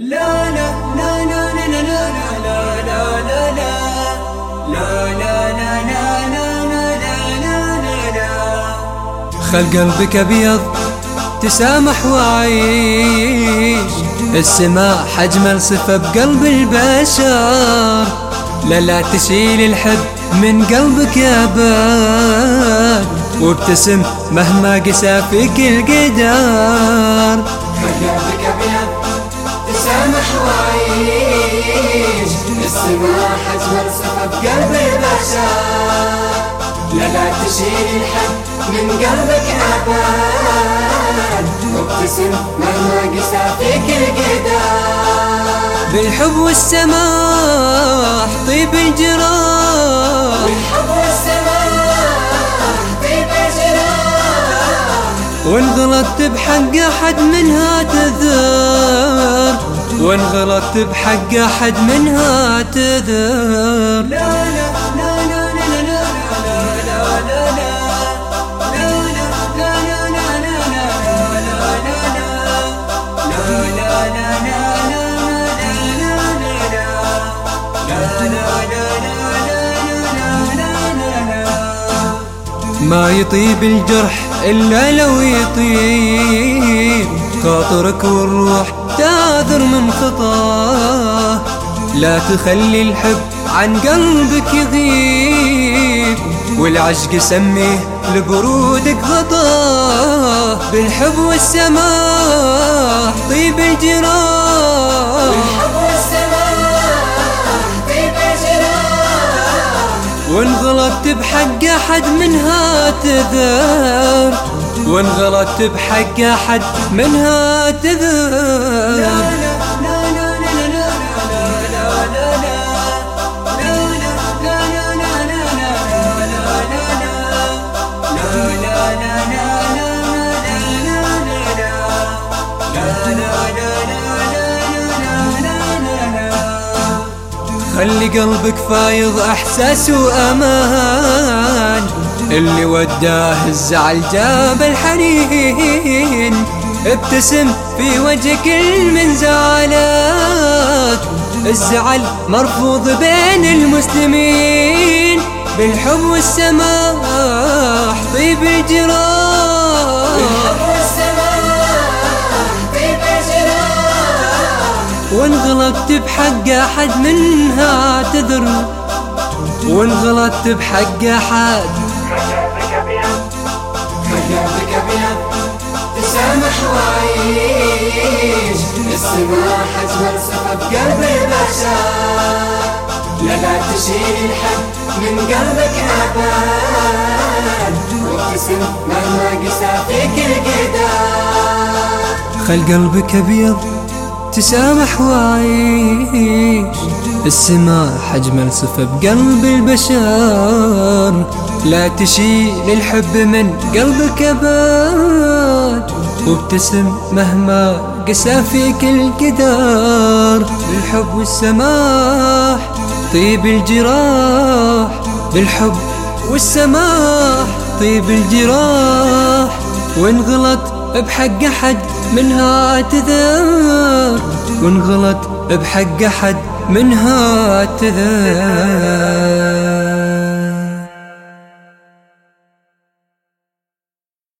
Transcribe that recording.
لا لا لا لا لا لا لا لا لا لا لا لا خل قلبك ابيض تسامح وعيش السماح اجمل صفه بقلب البشر لا لا تشيل الحب من قلبك يا باد وابتسم مهما قسى فيك القدر السماح اجمل صفه بقلب البشر لا لا تشيل الحب من قلبك ابد وابتسم مهما قسى فيك القدر بالحب والسماح طيب الجراح. بالحب والسماح طيب الجراح وان غلطت بحق أحد منها تذر وان غلطت بحق احد منها اعتذر لا لا لا لا ما يطيب الجرح إلا لو يطيب خاطرك والروح تعذر من خطاه. لا تخلي الحب عن قلبك يغيب والعشق سميه لبرودك غطاه. بالحب والسماح طيب الجراح وان غلطت بحق أحد منها تذر. وان غلطت بحق أحد منها تذر. خلي قلبك فايض أحساس وأمان؟ اللي وداه الزعل جاب الحنين ابتسم في وجه كل من زعلك الزعل مرفوض بين المسلمين بالحب والسماح طيب الجراح وان غلطت بحق أحد منها تذر وان غلطت بحق أحد. قلبك ابيض تسامح وعيش السماح اجمل صفه بقلب البشر. لا لا تشيل الحب من قلبك أبد. وابتسم مهما قسى فيك القدر. خل قلبك أبيض. تسامح وعيش. السماح اجمل صفه بقلب البشر. لا تشيل الحب من قلبك ابد وابتسم مهما قسى فيك القدر بالحب والسماح طيب الجراح. بالحب والسماح طيب الجراح. وان غلط بحق أحد منها تذر وان غلط بحق أحد منها تذر.